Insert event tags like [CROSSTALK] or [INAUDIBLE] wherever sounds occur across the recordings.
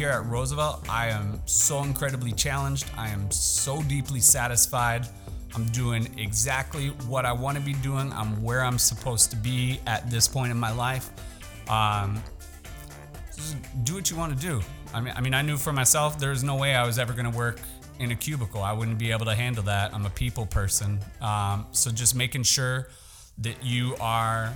here at Roosevelt, I am so incredibly challenged. I am so deeply satisfied. I'm doing exactly what I want to be doing. I'm where I'm supposed to be at this point in my life. Um, do what you want to do. I mean, I mean, I knew for myself there's no way I was ever going to work in a cubicle. I wouldn't be able to handle that. I'm a people person. Um, so just making sure that you are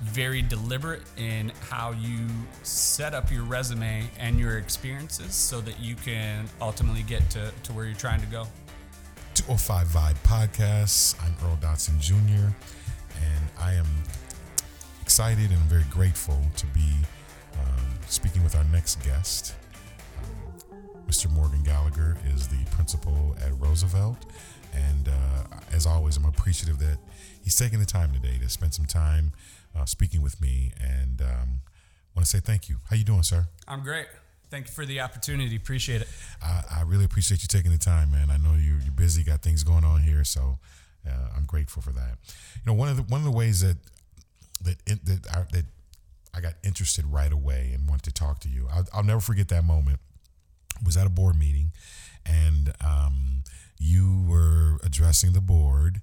very deliberate in how you set up your resume and your experiences so that you can ultimately get to, to where you're trying to go. 205 Vibe Podcasts. I'm Earl Dotson Jr., and I am excited and very grateful to be um, speaking with our next guest. Mr. Morgan Gallagher is the principal at Roosevelt, and uh, as always, I'm appreciative that he's taking the time today to spend some time uh, speaking with me, and um, want to say thank you. How you doing, sir? I'm great. Thank you for the opportunity. Appreciate it. I, I really appreciate you taking the time, man. I know you're, you're busy, got things going on here, so uh, I'm grateful for that. You know, one of the one of the ways that that in, that I, that I got interested right away and wanted to talk to you. I'll, I'll never forget that moment. I was at a board meeting, and um, you were addressing the board,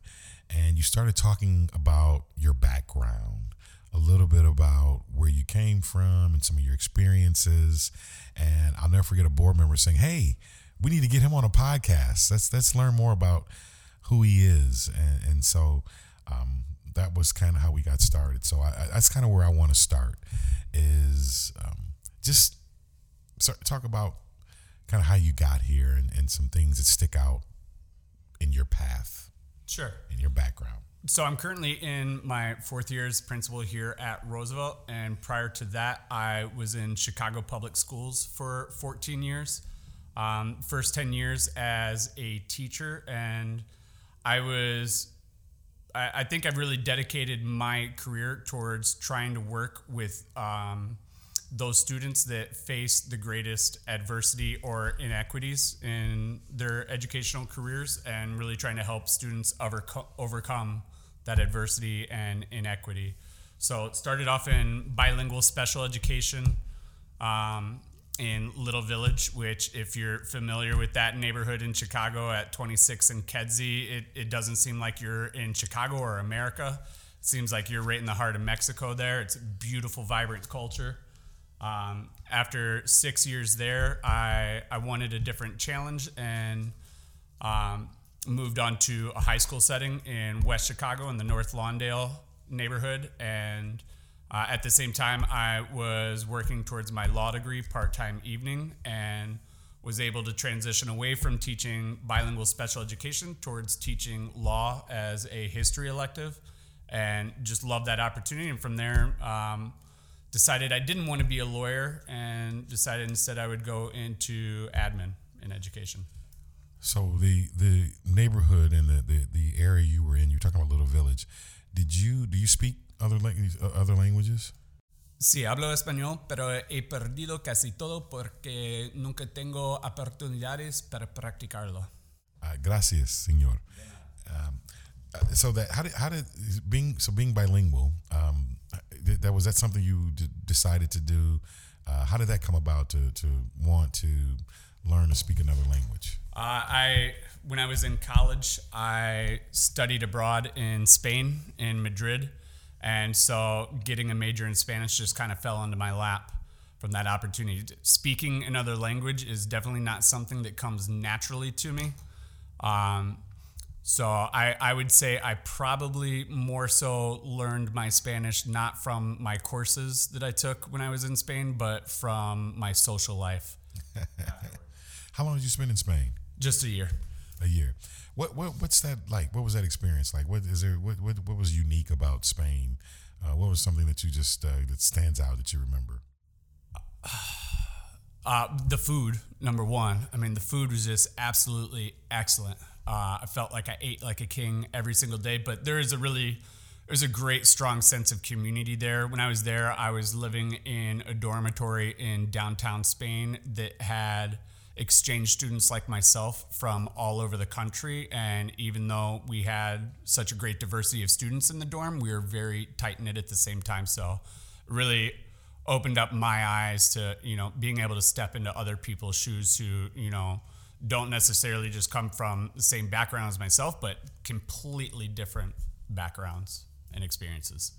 and you started talking about your background a little bit about where you came from and some of your experiences. And I'll never forget a board member saying, "Hey, we need to get him on a podcast. Let's let's learn more about who he is." And, and so um, that was kind of how we got started. So I, I, that's kind of where I want to start. Is um, just start, talk about kind of how you got here and, and some things that stick out in your path, Sure. in your background. So I'm currently in my fourth year as principal here at Roosevelt, and prior to that, I was in Chicago Public Schools for 14 years. Um, first 10 years as a teacher, and I was, I, I think I've really dedicated my career towards trying to work with um, those students that face the greatest adversity or inequities in their educational careers, and really trying to help students overco- overcome that adversity and inequity. So it started off in bilingual special education um, in Little Village, which, if you're familiar with that neighborhood in Chicago at 26 and Kedzie, it, it doesn't seem like you're in Chicago or America. It seems like you're right in the heart of Mexico there. It's a beautiful, vibrant culture. Um, after six years there, I, I wanted a different challenge and um, moved on to a high school setting in West Chicago in the North Lawndale neighborhood. And uh, at the same time, I was working towards my law degree part time evening and was able to transition away from teaching bilingual special education towards teaching law as a history elective and just loved that opportunity. And from there, um, decided I didn't want to be a lawyer and decided instead I would go into admin in education. So the the neighborhood and the, the, the area you were in, you're talking about Little Village. Did you do you speak other languages? Other languages? Sí, hablo español, pero he perdido casi todo porque nunca tengo oportunidades para practicarlo. Uh, gracias, señor. Um, uh, so that how did how did being so being bilingual? Um, that was that something you d- decided to do? Uh, how did that come about to to want to learn to speak another language? Uh, I when I was in college, I studied abroad in Spain, in Madrid, and so getting a major in Spanish just kind of fell into my lap from that opportunity. Speaking another language is definitely not something that comes naturally to me. Um, so I, I would say I probably more so learned my Spanish not from my courses that I took when I was in Spain, but from my social life. [LAUGHS] How long did you spend in Spain? Just a year. A year. What what what's that like? What was that experience like? What is there? What what, what was unique about Spain? Uh, what was something that you just uh, that stands out that you remember? [SIGHS] Uh, the food, number one. I mean, the food was just absolutely excellent. Uh, I felt like I ate like a king every single day. But there is a really, there's a great strong sense of community there. When I was there, I was living in a dormitory in downtown Spain that had exchange students like myself from all over the country. And even though we had such a great diversity of students in the dorm, we were very tight knit at the same time. So, really opened up my eyes to you know being able to step into other people's shoes who you know don't necessarily just come from the same background as myself, but completely different backgrounds and experiences.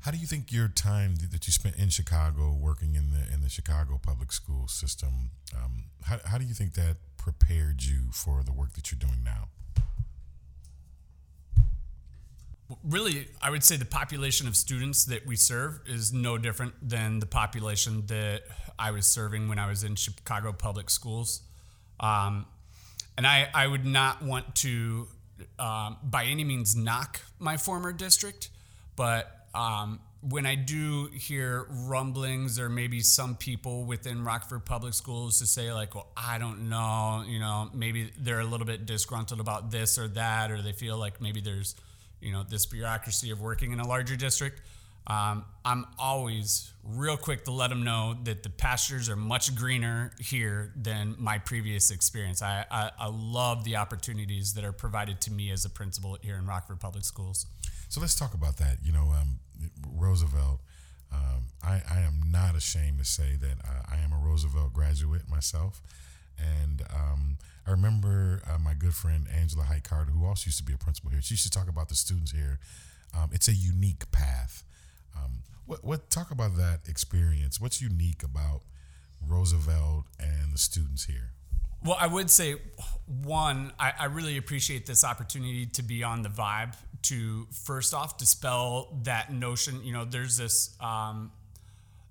How do you think your time that you spent in Chicago working in the in the Chicago public school system, um, how, how do you think that prepared you for the work that you're doing now? Really, I would say the population of students that we serve is no different than the population that I was serving when I was in Chicago public schools. Um, and I, I would not want to, um, by any means, knock my former district, but um, when I do hear rumblings or maybe some people within Rockford Public Schools to say, like, well, I don't know, you know, maybe they're a little bit disgruntled about this or that, or they feel like maybe there's, you know, this bureaucracy of working in a larger district. Um, I'm always real quick to let them know that the pastures are much greener here than my previous experience. I, I, I love the opportunities that are provided to me as a principal here in Rockford Public Schools. So let's talk about that. You know, um, Roosevelt. Um, I, I, am not ashamed to say that uh, I am a Roosevelt graduate myself. And um, I remember uh, my good friend Angela Height Carter, who also used to be a principal here. She used to talk about the students here. Um, it's a unique path. Um, what, what talk about that experience? What's unique about Roosevelt and the students here? Well, I would say one, I, I, really appreciate this opportunity to be on the vibe to first off dispel that notion. You know, there's this um,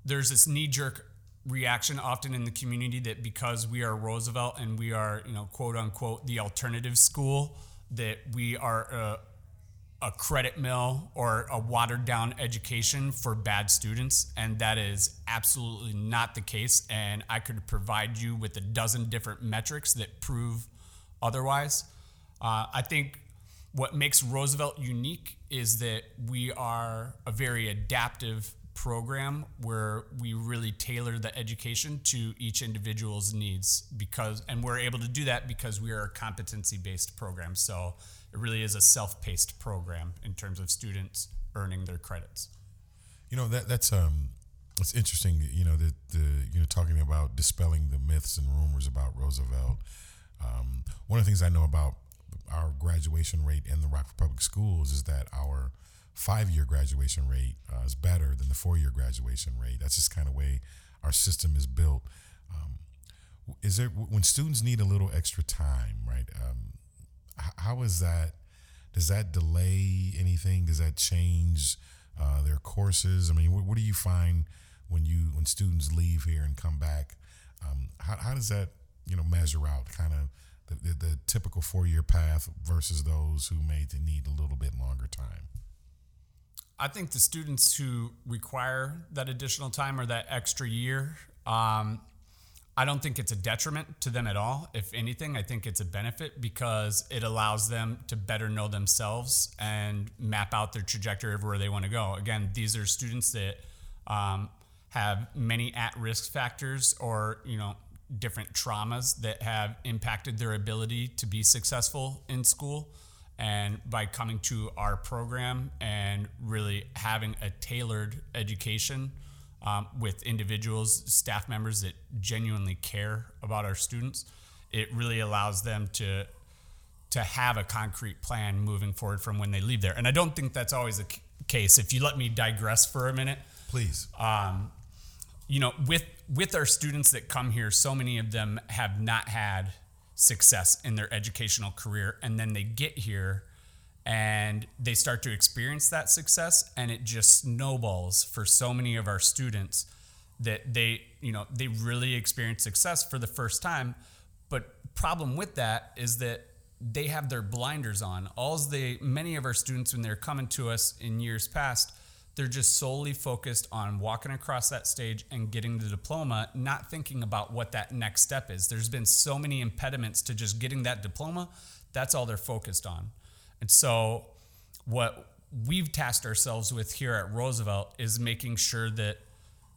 there's this knee jerk reaction often in the community that because we are Roosevelt and we are you know quote unquote the alternative school that we are a, credit mill or a watered down education for bad students and that is absolutely not the case and i could provide you with a dozen different metrics that prove otherwise. Uh, i think what makes Roosevelt unique is that we are a very adaptive program where we really tailor the education to each individual's needs because and we're able to do that because we are a competency based program. So it really is a self-paced program in terms of students earning their credits you know that that's um it's interesting you know that the you know talking about dispelling the myths and rumors about Roosevelt um, one of the things I know about our graduation rate in the Rockford Public Schools is that our five year graduation rate uh, is better than the four year graduation rate. That's just kind of way our system is built. Um, is there when students need a little extra time, right? Um, how is that? Does that delay anything? Does that change uh, their courses? I mean, what, what, do you find when you when students leave here and come back? Um, how, how does that you know measure out? Kind of the, the, the typical four year path versus those who may need a little bit longer time? I think the students who require that additional time or that extra year, um, I don't think it's a detriment to them at all. If anything, I think it's a benefit because it allows them to better know themselves and map out their trajectory of where they want to go. Again, these are students that um, have many at-risk factors or you know different traumas that have impacted their ability to be successful in school. And by coming to our program and really having a tailored education um, with individuals, staff members that genuinely care about our students, it really allows them to to have a concrete plan moving forward from when they leave there. And I don't think that's always the case. If you let me digress for a minute, please. Um, you know, with with our students that come here, so many of them have not had success in their educational career, and then they get here and they start to experience that success, and it just snowballs for so many of our students that they, you know, they really experience success for the first time. But problem with that is that they have their blinders on. All the many of our students when they're coming to us in years past they're just solely focused on walking across that stage and getting the diploma, not thinking about what that next step is. There's been so many impediments to just getting that diploma. That's all they're focused on. And so, what we've tasked ourselves with here at Roosevelt is making sure that,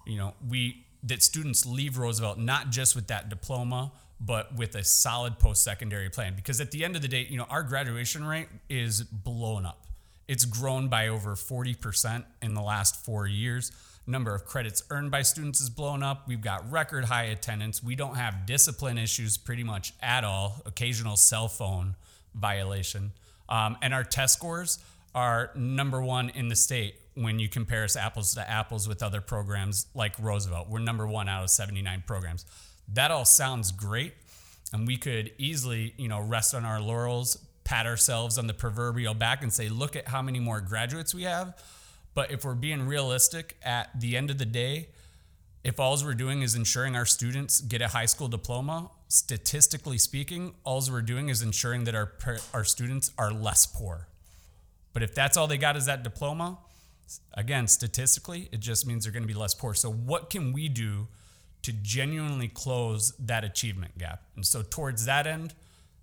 you know, we that students leave Roosevelt not just with that diploma, but with a solid post-secondary plan. Because at the end of the day, you know, our graduation rate is blown up it's grown by over 40% in the last four years. Number of credits earned by students is blown up. We've got record high attendance. We don't have discipline issues pretty much at all. Occasional cell phone violation. Um, and our test scores are number one in the state when you compare us apples to apples with other programs like Roosevelt. We're number one out of 79 programs. That all sounds great. And we could easily, you know, rest on our laurels, pat ourselves on the proverbial back and say, look at how many more graduates we have. But if we're being realistic, at the end of the day, if all we're doing is ensuring our students get a high school diploma, statistically speaking, all we're doing is ensuring that our, our students are less poor. But if that's all they got is that diploma, again, statistically, it just means they're going to be less poor. So, what can we do to genuinely close that achievement gap? And so, towards that end,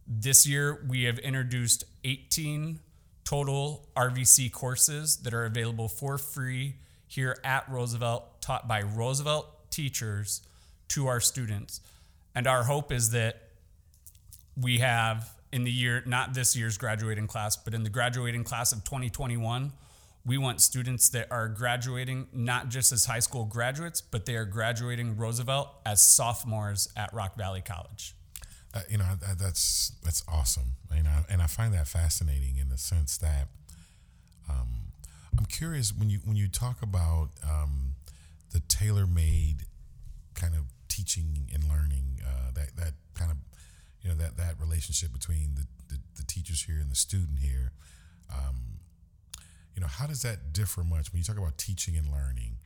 this year we have introduced 18 total RVC courses that are available for free here at Roosevelt, taught by Roosevelt teachers to our students. And our hope is that we have in the year, not this year's graduating class, but in the graduating class of 2021, we want students that are graduating not just as high school graduates, but they are graduating Roosevelt as sophomores at Rock Valley College. Uh, you know, that's that's awesome. You know, and I find that fascinating in the sense that um, I'm curious when you when you talk about um, the tailor-made kind of teaching and learning, uh, that that kind of you know that that relationship between the, the, the teachers here and the student here. Um, you know, how does that differ much when you talk about teaching and learning,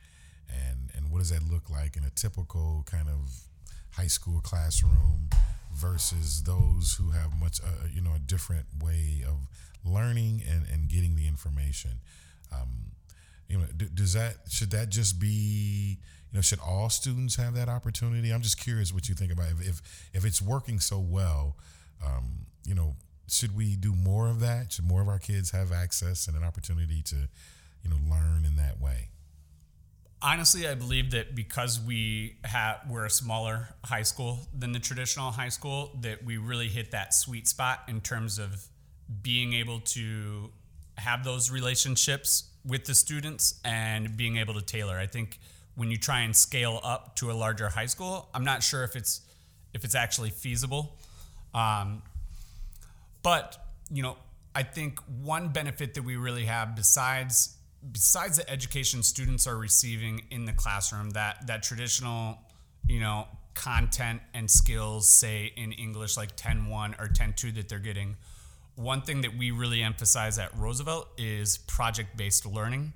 and and what does that look like in a typical kind of high school classroom versus those who have much uh, you know a different way of learning and and getting the information. Um, you know, does that should that just be you know should all students have that opportunity? I'm just curious what you think about if if, if it's working so well. Um, you know, should we do more of that? Should more of our kids have access and an opportunity to, you know, learn in that way? Honestly, I believe that because we have we're a smaller high school than the traditional high school, that we really hit that sweet spot in terms of being able to have those relationships with the students and being able to tailor. I think when you try and scale up to a larger high school, I'm not sure if it's if it's actually feasible. Um, but, you know, I think one benefit that we really have besides besides the education students are receiving in the classroom, that that traditional, you know, content and skills, say in English like 10-1 or 10-2 that they're getting, one thing that we really emphasize at Roosevelt is project-based learning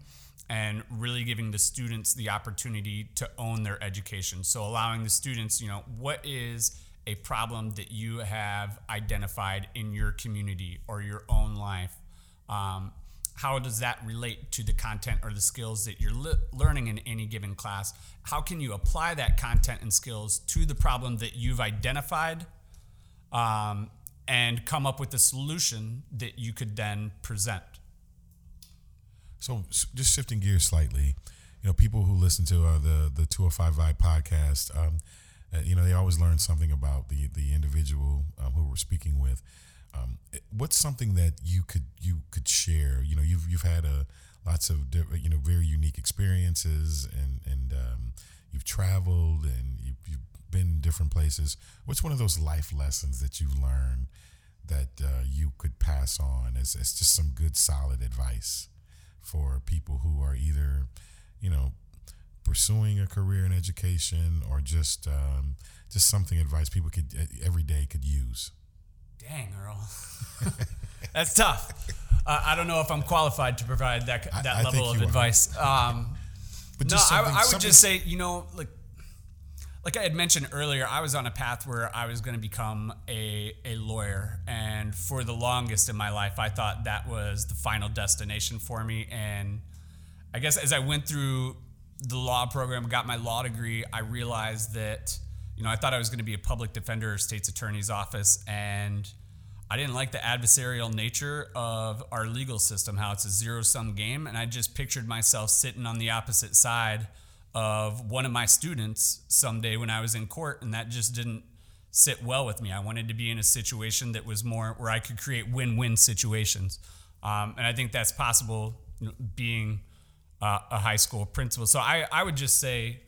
and really giving the students the opportunity to own their education. So allowing the students, you know, what is a problem that you have identified in your community or your own life. Um, how does that relate to the content or the skills that you're le- learning in any given class? How can you apply that content and skills to the problem that you've identified um, and come up with a solution that you could then present? So, just shifting gears slightly, you know, people who listen to uh, the the 205 Vibe podcast, um, uh, you know, they always learn something about the the individual um, who we're speaking with. Um, what's something that you could you could share? You know, you've you've had a uh, lots of you know very unique experiences, and and um, you've traveled and you've, you've been in different places. What's one of those life lessons that you've learned that uh, you could pass on as, as just some good solid advice for people who are either you know pursuing a career in education or just um, just something advice people could every day could use? Dang, Earl, [LAUGHS] that's tough. Uh, I don't know if I'm qualified to provide that that I, I level of advice. Um, but no, I, I, would just say, you know, like like I had mentioned earlier, I was on a path where I was going to become a, a lawyer. And for the longest in my life, I thought that was the final destination for me. And I guess as I went through the law program, got my law degree, I realized that, you know, I thought I was going to be a public defender or state's attorney's office. And I didn't like the adversarial nature of our legal system, how it's a zero sum game. And I just pictured myself sitting on the opposite side of one of my students someday when I was in court. And that just didn't sit well with me. I wanted to be in a situation that was more where I could create win win situations. Um, and I think that's possible being uh, a high school principal. So I, I would just say,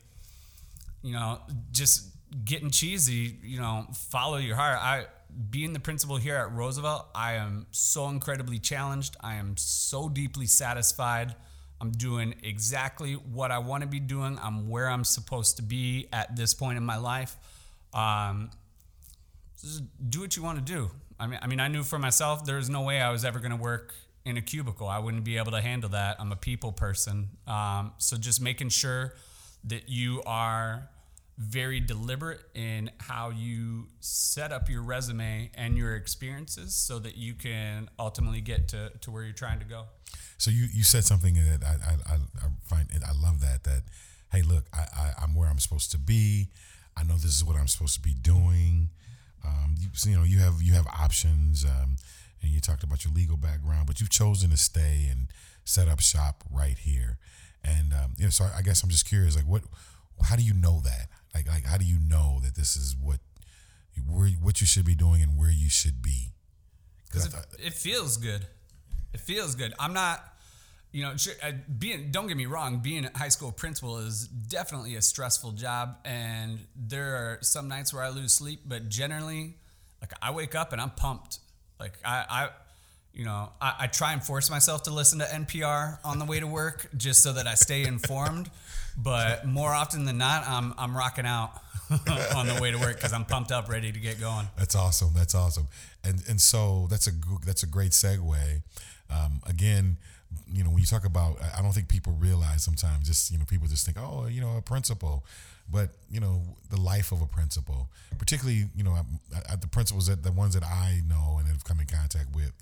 you know, just getting cheesy, you know, follow your heart. I being the principal here at Roosevelt, I am so incredibly challenged. I am so deeply satisfied. I'm doing exactly what I want to be doing. I'm where I'm supposed to be at this point in my life. Um, just do what you want to do. I mean, I mean, I knew for myself there was no way I was ever going to work in a cubicle. I wouldn't be able to handle that. I'm a people person. Um, so just making sure that you are very deliberate in how you set up your resume and your experiences so that you can ultimately get to, to where you're trying to go. So you, you said something that I, I, I find I love that that hey look I, I I'm where I'm supposed to be. I know this is what I'm supposed to be doing. Um, you, you know you have you have options um, and you talked about your legal background but you've chosen to stay and set up shop right here. And um, you know so I guess I'm just curious like what how do you know that like like how do you know that this is what where what you should be doing and where you should be? Because it, it feels good. It feels good. I'm not you know, being don't get me wrong, being a high school principal is definitely a stressful job, and there are some nights where I lose sleep. But generally, like I wake up and I'm pumped. Like I, I you know, I, I try and force myself to listen to NPR on the way to work just so that I stay informed. [LAUGHS] But more often than not, I'm I'm rocking out [LAUGHS] on the way to work because I'm pumped up, ready to get going. That's awesome. That's awesome. And and so that's a that's a great segue. Um, again, you know, when you talk about, I don't think people realize sometimes. Just you know, people just think, oh, you know, a principal, but you know, the life of a principal, particularly you know, I, I, the principals that the ones that I know and have come in contact with,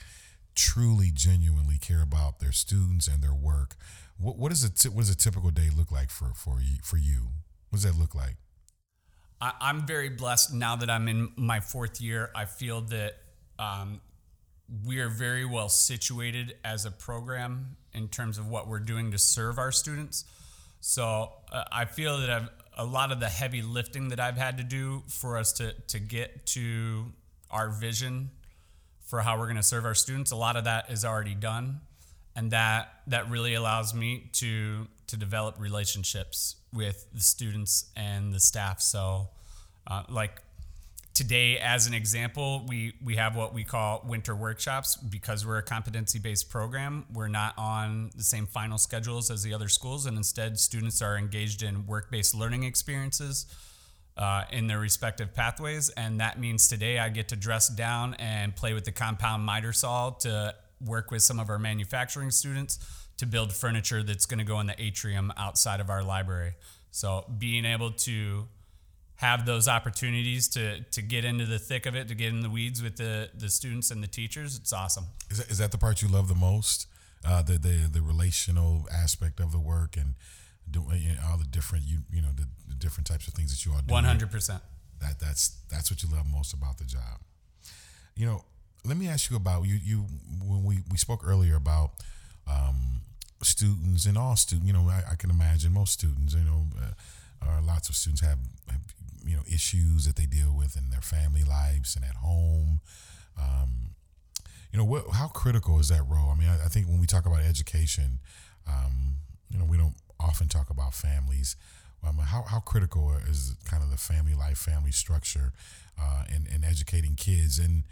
truly, genuinely care about their students and their work. What what is a t- what does a typical day look like for for you for you? What does that look like? I, I'm very blessed now that I'm in my fourth year. I feel that um, we are very well situated as a program in terms of what we're doing to serve our students. So uh, I feel that I've, a lot of the heavy lifting that I've had to do for us to to get to our vision for how we're going to serve our students, a lot of that is already done, and that that really allows me to to develop relationships with the students and the staff. So, uh, like today as an example we we have what we call winter workshops. Because we're a competency based program we're not on the same final schedules as the other schools. And instead students are engaged in work based learning experiences uh, in their respective pathways. And that means today i get to dress down and play with the compound miter saw to work with some of our manufacturing students to build furniture that's going to go in the atrium outside of our library so being able to have those opportunities to to get into the thick of it, to get in the weeds with the the students and the teachers. It's awesome. Is that, is that the part you love the most? Uh, the the the relational aspect of the work and doing you know, all the different you you know the, the, different types of things that you all do. One hundred percent. That that's that's what you love most about the job. You know, let me ask you about you you when we we spoke earlier about. Um, students and all students, you know, I, I, can imagine most students, you know, uh, lots of students have, have you know issues that they deal with in their family lives and at home. Um, you know, what, how critical is that role? I mean, I, I think when we talk about education, um, you know, we don't often talk about families. Um, how, how critical is kind of the family life, family structure, uh, in, in educating kids, and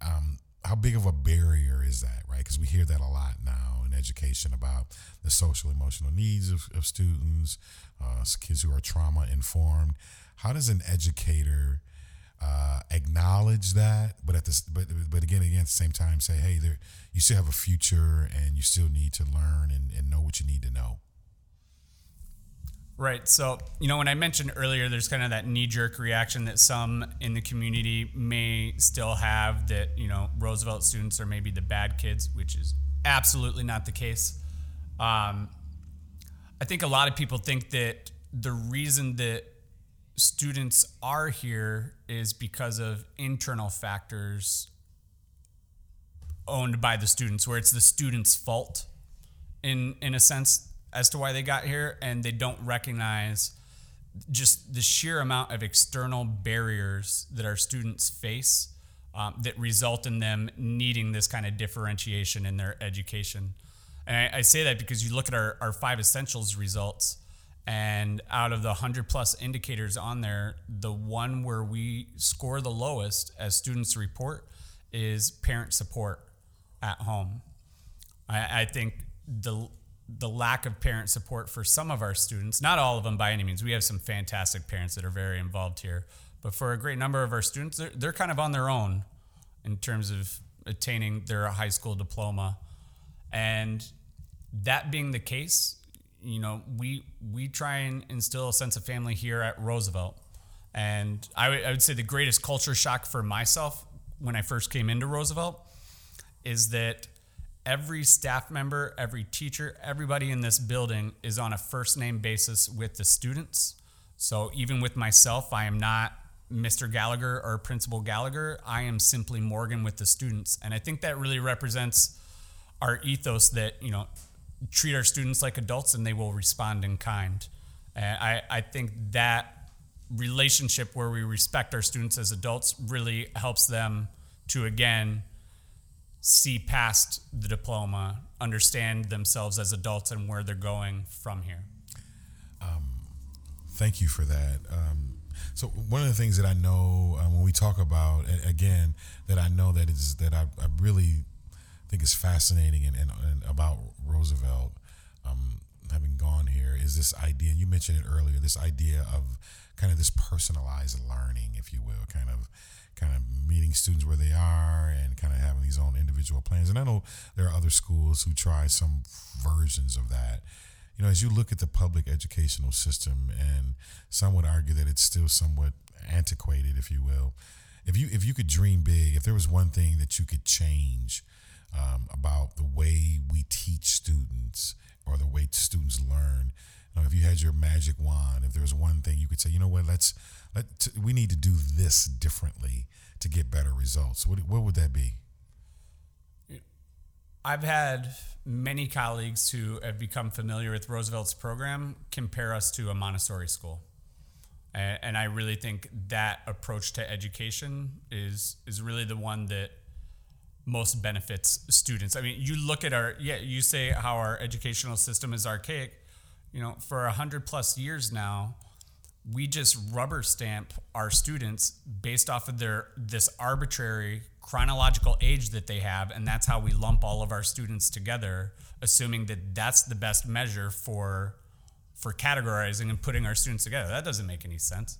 um, how big of a barrier is that, right? Because we hear that a lot now in education about the social emotional needs of, of students, uh, kids who are trauma informed. How does an educator uh, acknowledge that, but at this, but but again, again at the same time, say, hey, there, you still have a future, and you still need to learn and, and know what you need to know. Right. So, you know, when I mentioned earlier, there's kind of that knee jerk reaction that some in the community may still have that, you know, Roosevelt students are maybe the bad kids, which is absolutely not the case. Um, I think a lot of people think that the reason that students are here is because of internal factors owned by the students where it's the students fault in in a sense as to why they got here and they don't recognize just the sheer amount of external barriers that our students face um, that result in them needing this kind of differentiation in their education And I, I say that because you look at our, our five essentials results, and out of the 100 plus indicators on there, the one where we score the lowest as students report is parent support at home. I, I think the the lack of parent support for some of our students, not all of them by any means. We have some fantastic parents that are very involved here, but for a great number of our students, they're, they're kind of on their own in terms of attaining their high school diploma. And that being the case, you know, we we try and instill a sense of family here at Roosevelt. And I, w- I would say the greatest culture shock for myself when I first came into Roosevelt is that every staff member, every teacher, everybody in this building is on a first name basis with the students. So even with myself, I am not Mr. Gallagher or Principal Gallagher. I am simply Morgan with the students. And I think that really represents our ethos that, you know, treat our students like adults and they will respond in kind. And I, I think that relationship where we respect our students as adults really helps them to, again, see past the diploma, understand themselves as adults and where they're going from here. Um, thank you for that. Um, so one of the things that I know uh, when we talk about again that I know that is that I, I really think is fascinating and, and, and about Roosevelt um, having gone here is this idea. You mentioned it earlier. This idea of kind of this personalized learning, if you will, kind of kind of meeting students where they are and kind of having these own individual plans. And I know there are other schools who try some versions of that. You know, as you look at the public educational system, and some would argue that it's still somewhat antiquated, if you will. If you if you could dream big, if there was one thing that you could change um, about the way we teach students or the way students learn, if you had your magic wand, if there was one thing you could say, you know what, let's let we need to do this differently to get better results. What what would that be? I've had many colleagues who have become familiar with Roosevelt's program compare us to a Montessori school. And, I really think that approach to education is is really the one that most benefits students. I mean, you look at our yeah, you say how our educational system is archaic. You know, for a hundred plus years now, we just rubber stamp our students based off of their this arbitrary chronological age that they have and that's how we lump all of our students together assuming that that's the best measure for for categorizing and putting our students together. That doesn't make any sense.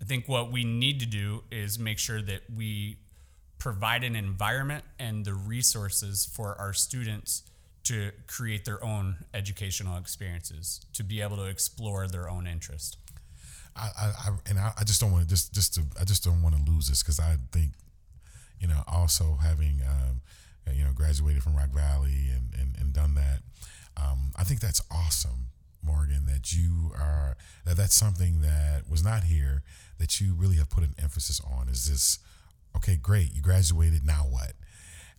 I think what we need to do is make sure that we provide an environment and the resources for our students to create their own educational experiences to be able to explore their own interest I, I, and I, I just don't want to just just to I just don't want to lose this because I think, you know, also having um, you know graduated from Rock Valley and and, and done that, um, I think that's awesome, Morgan. That you are that that's something that was not here that you really have put an emphasis on. Is this okay? Great, you graduated. Now what?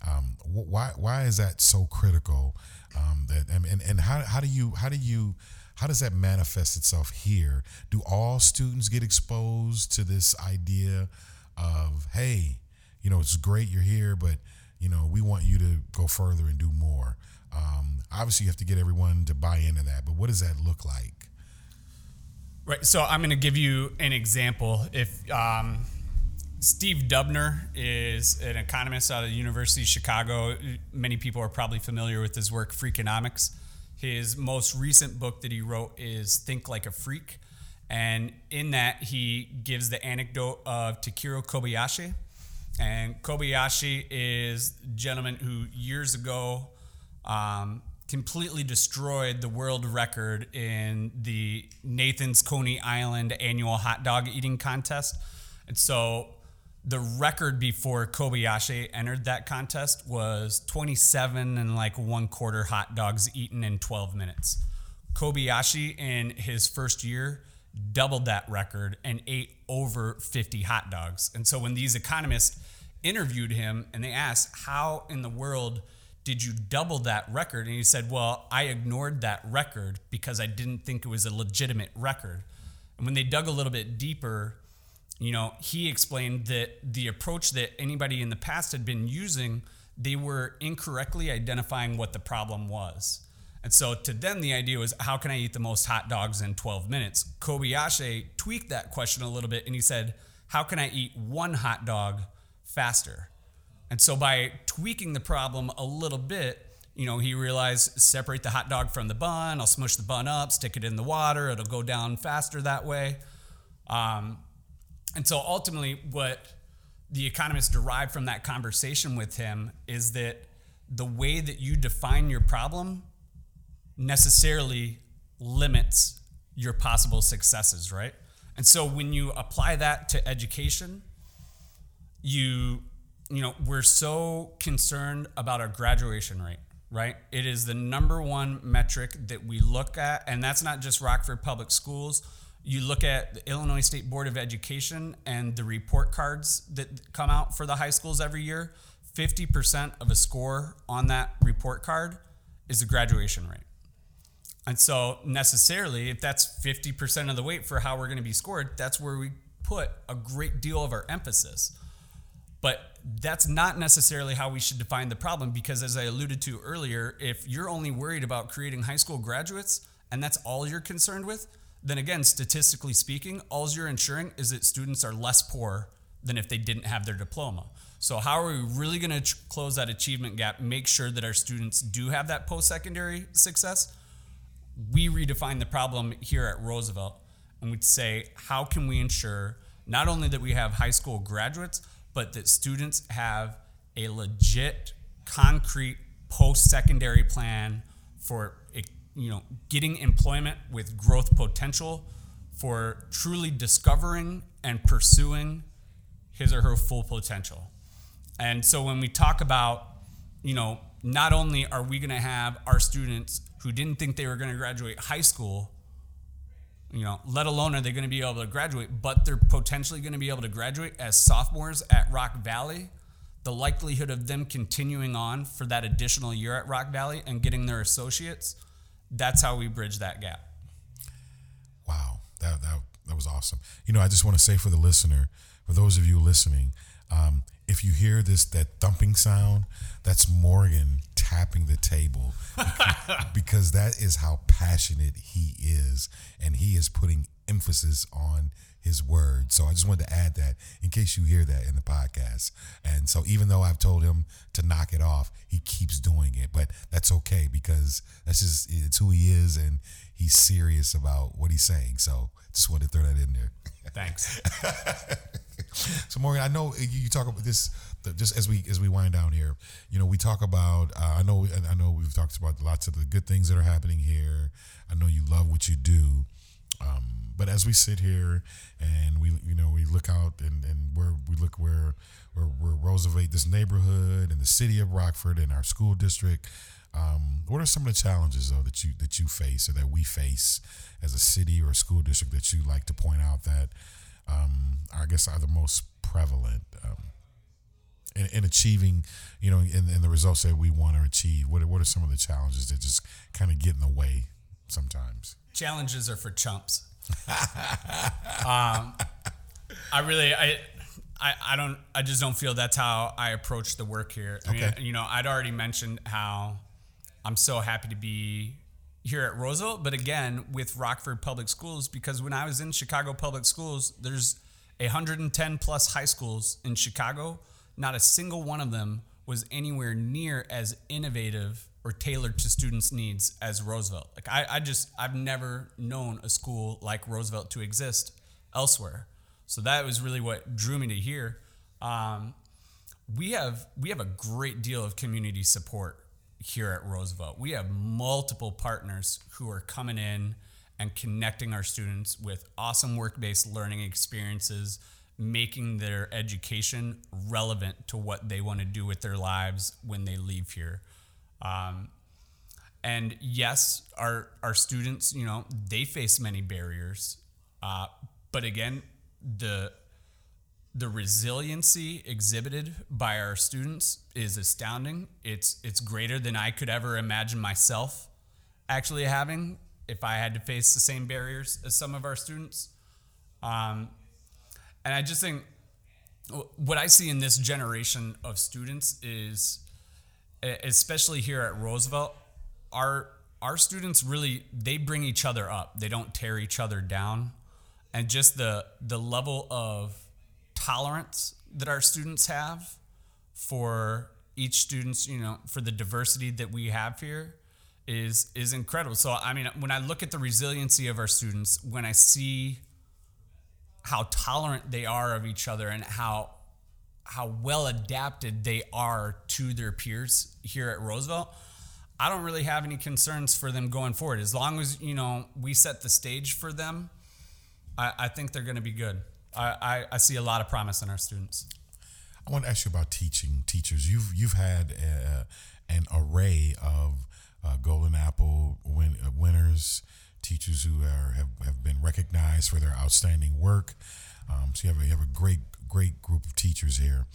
Um, why why is that so critical? Um, that and and how how do you how do you how does that manifest itself here? Do all students get exposed to this idea of, hey, you know, it's great you're here, but you know, we want you to go further and do more. Um, obviously, you have to get everyone to buy into that, but what does that look like? Right. So I'm going to give you an example. If um, Steve Dubner is an economist out of the University of Chicago, many people are probably familiar with his work, Freakonomics. His most recent book that he wrote is Think Like a Freak. And in that, he gives the anecdote of Takeru Kobayashi. And Kobayashi is a gentleman who years ago um, completely destroyed the world record in the Nathan's Coney Island annual hot dog eating contest. And so the record before Kobayashi entered that contest was 27 and like one quarter hot dogs eaten in 12 minutes. Kobayashi in his first year doubled that record and ate over 50 hot dogs. And so when these economists interviewed him and they asked, How in the world did you double that record? And he said, Well, I ignored that record because I didn't think it was a legitimate record. And when they dug a little bit deeper, you know, he explained that the approach that anybody in the past had been using they were incorrectly identifying what the problem was. And so to them, the idea was, how can I eat the most hot dogs in 12 minutes? Kobayashi tweaked that question a little bit and he said, how can I eat one hot dog faster? And so by tweaking the problem a little bit, you know, he realized separate the hot dog from the bun. I'll smush the bun up, stick it in the water. It'll go down faster that way. Um, and so ultimately, what the economists derived from that conversation with him is that the way that you define your problem necessarily limits your possible successes, right? And so when you apply that to education, you you know, we're so concerned about our graduation rate, right? It is the number one metric that we look at, and that's not just Rockford Public Schools. You look at the Illinois State Board of Education and the report cards that come out for the high schools every year. 50% of a score on that report card is the graduation rate. And so, necessarily, if that's 50% of the weight for how we're going to be scored, that's where we put a great deal of our emphasis. But that's not necessarily how we should define the problem because, as I alluded to earlier, if you're only worried about creating high school graduates and that's all you're concerned with, then again, statistically speaking, all you're ensuring is that students are less poor than if they didn't have their diploma. So, how are we really going to ch- close that achievement gap, make sure that our students do have that post secondary success? We redefine the problem here at Roosevelt and we'd say, how can we ensure not only that we have high school graduates, but that students have a legit, concrete post-secondary plan for you know getting employment with growth potential, for truly discovering and pursuing his or her full potential. And so when we talk about, you know, not only are we going to have our students who didn't think they were going to graduate high school you know, let alone are they going to be able to graduate, but they're potentially going to be able to graduate as sophomores at Rock Valley. The likelihood of them continuing on for that additional year at Rock Valley and getting their associates, that's how we bridge that gap. Wow, that, that, that was awesome. You know, I just want to say for the listener, for those of you listening, um, if you hear this that thumping sound, that's Morgan tapping the table [LAUGHS] because that is how passionate he is and he is putting emphasis on his word. So I just wanted to add that in case you hear that in the podcast. And so even though I've told him to knock it off, he keeps doing it. But that's okay because that's just it's who he is and he's serious about what he's saying. So just wanted to throw that in there. Thanks. [LAUGHS] so Morgan, I know you talk about this just as we as we wind down here. You know, we talk about. Uh, I know. I know we've talked about lots of the good things that are happening here. I know you love what you do. Um, but as we sit here and we, you know, we look out and, and where we look where, where, where Roosevelt, this neighborhood and the city of Rockford and our school district, um, what are some of the challenges though that you that you face or that we face as a city or a school district that you like to point out that um, I guess are the most prevalent um, in, in, achieving, you know, in, in, the results that we want to achieve? What what are some of the challenges that just kind of get in the way sometimes? Challenges are for chumps. [LAUGHS] um, I really, I, I, I don't, I just don't feel that's how I approach the work here. Okay. I mean, you know, I'd already mentioned how I'm so happy to be here at Roosevelt, but again with Rockford Public Schools because when I was in Chicago Public Schools, there's 110 plus high schools in Chicago. Not a single one of them was anywhere near as innovative or tailored to students' needs as Roosevelt. Like I, I just I've never known a school like Roosevelt to exist elsewhere. So that was really what drew me to here. Um, we have we have a great deal of community support here at Roosevelt. We have multiple partners who are coming in and connecting our students with awesome work based learning experiences, making their education relevant to what they want to do with their lives when they leave here. Um, and yes, our, our students, you know, they face many barriers. Uh, but again, the the resiliency exhibited by our students is astounding. It's it's greater than I could ever imagine myself actually having if I had to face the same barriers as some of our students. Um, and I just think what I see in this generation of students is especially here at Roosevelt, our our students really they bring each other up. They don't tear each other down, and just the the level of tolerance that our students have for each student's you know for the diversity that we have here is is incredible. So I mean, when I look at the resiliency of our students, when I see how tolerant they are of each other and how how well adapted they are to their peers here at Roosevelt, I don't really have any concerns for them going forward. As long as you know we set the stage for them, I, I think they're going to be good. I, I, I see a lot of promise in our students. I want to ask you about teaching teachers. You've you've had uh, an array of uh, Golden Apple win, uh, winners, teachers who are, have, have been recognized for their outstanding work. Um, so you have a, you have a great great group of teachers here.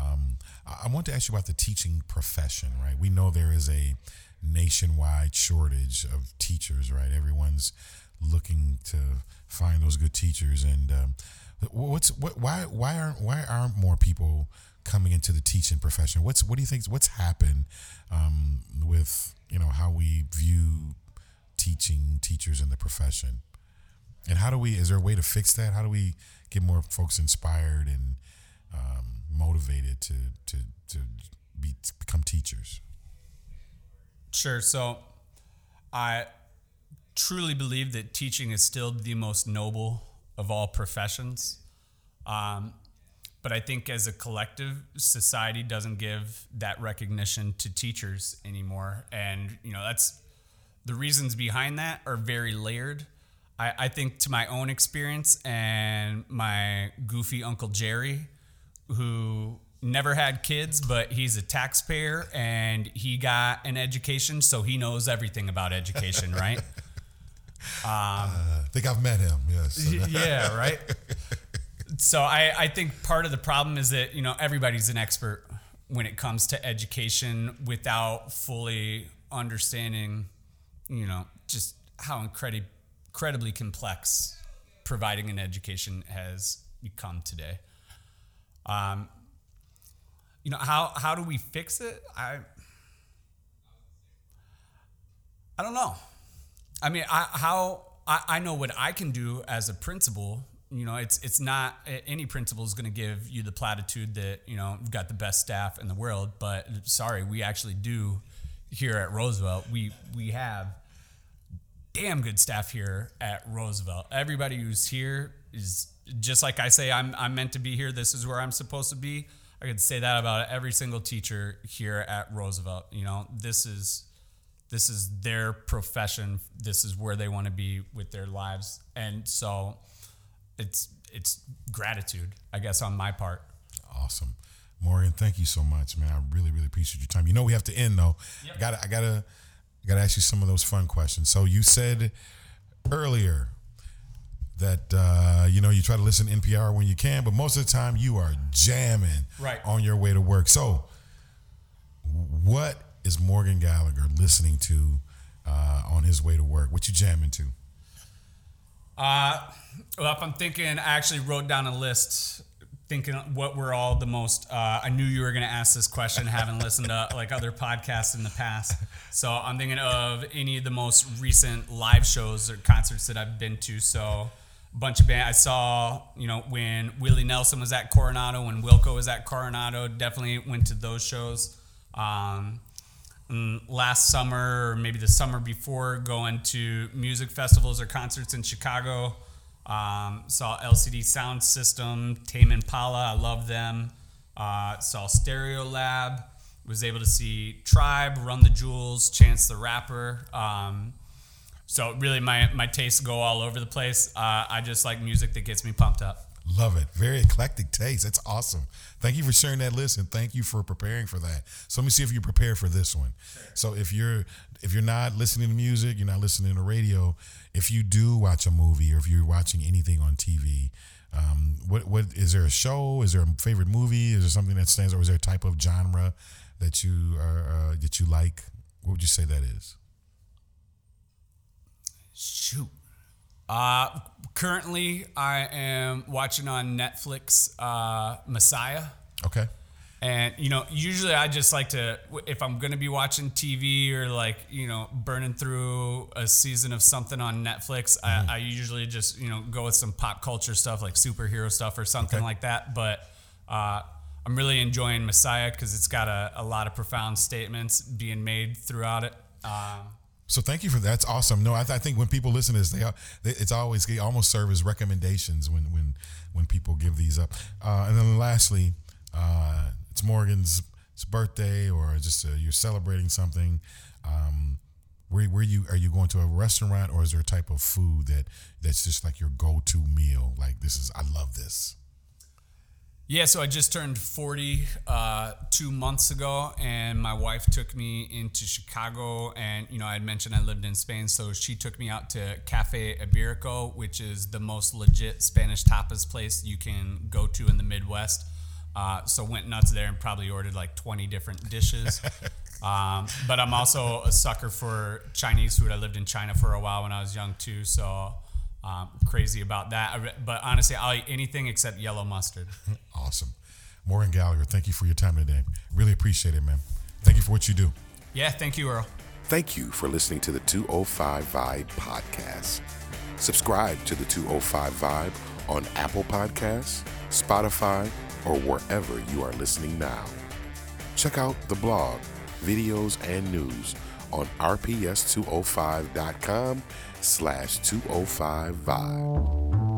Um, I, want to ask you about the teaching profession. Right, we know there is a nationwide shortage of teachers. Right, everyone's looking to find those good teachers and. Um, What's what? Why why aren't why aren't more people coming into the teaching profession? What's what do you think? What's happened um, with you know how we view teaching teachers in the profession, and how do we? Is there a way to fix that? How do we get more folks inspired and um, motivated to to to be to become teachers? Sure. So, I truly believe that teaching is still the most noble of all professions. Um, but I think as a collective, society doesn't give that recognition to teachers anymore. And, you know, that's the reasons behind that are very layered. I, I think to my own experience and my goofy Uncle Jerry, who never had kids, but he's a taxpayer and he got an education, so he knows everything about education, [LAUGHS] right? Um, uh, I think I've met him. Yes. yeah. Right. so I, I think part of the problem is that you know everybody's an expert when it comes to education without fully understanding, you know, just how incredibly incredibly complex providing an education has become today. Um, you know how how do we fix it? I I don't know. I mean, I, how I, I know what I can do as a principal. You know, it's it's not any principal is going to give you the platitude that you know we've got the best staff in the world. But sorry, we actually do here at Roosevelt. We we have damn good staff here at Roosevelt. Everybody who's here is just like I say. I'm I'm meant to be here. This is where I'm supposed to be. I could say that about every single teacher here at Roosevelt. You know, this is this is their profession this is where they want to be with their lives and so it's it's gratitude i guess on my part awesome morgan thank you so much man i really really appreciate your time you know we have to end though yep. i gotta i gotta I gotta ask you some of those fun questions so you said earlier that uh, you know you try to listen to npr when you can but most of the time you are jamming right. on your way to work so what is Morgan Gallagher listening to uh, on his way to work? What you jamming to? Uh, well, if I'm thinking, I actually wrote down a list thinking what were all the most uh, i knew you were going to ask this question having listened to like other podcasts in the past. So i'm thinking of any of the most recent live shows or concerts that i've been to. So a bunch of band i saw you know when willie nelson was at coronado when wilco was at coronado definitely went to those shows. Um, Mm, last summer or maybe the summer before going to music festivals or concerts in Chicago. Um, saw LCD Sound System, Tame Impala. I love them. Uh, saw Stereolab. Was able to see Tribe, Run the Jewels, Chance the Rapper. Um, so really, my my tastes go all over the place. Uh, I just like music that gets me pumped up. Love it. Very eclectic taste. That's awesome. Thank you for sharing that list and thank you for preparing for that. So let me see if you prepare for this one. So if you're if you're not listening to music, you're not listening to radio, if you do watch a movie or if you're watching anything on TV, um, what what is there a show? Is there a favorite movie? Is there something that stands, or is there a type of genre that you are uh, that you like? What would you say that is? Shoot, uh, currently, I am watching on Netflix uh, Messiah. Okay. And you know, usually I just like to if I'm gonna be watching TV or like you know burning through a season of something on Netflix, mm-hmm. I, I, usually just you know go with some pop culture stuff like superhero stuff or something okay. like that. But uh, I'm really enjoying Messiah because it's got a, a, lot of profound statements being made throughout it. Um, so thank you for that. That's awesome. No, I, th- I think when people listen to this, they, are, they it's always they almost serve as recommendations when when when people give these up. Uh, and then lastly, uh, it's Morgan's birthday or just uh, you're celebrating something. Um, where, where you are you going to a restaurant or is there a type of food that that's just like your go-to meal? Like this is I love this. Yeah, so I just turned 40 uh, two months ago, and my wife took me into Chicago. And, you know, I had mentioned I lived in Spain, so she took me out to Cafe Iberico, which is the most legit Spanish tapas place you can go to in the Midwest. Uh, so went nuts there and probably ordered like 20 different dishes. [LAUGHS] um, but I'm also a sucker for Chinese food. I lived in China for a while when I was young too, so um, crazy about that. But honestly, I'll eat anything except yellow mustard. [LAUGHS] awesome. Morgan Gallagher, thank you for your time today. Really appreciate it, man. Thank you for what you do. Yeah, thank you, Earl. Thank you for listening to the 205 Vibe podcast. Subscribe to the 205 Vibe on Apple Podcasts, Spotify, or wherever you are listening now. Check out the blog, videos, and news on rps205.com slash 205vibe.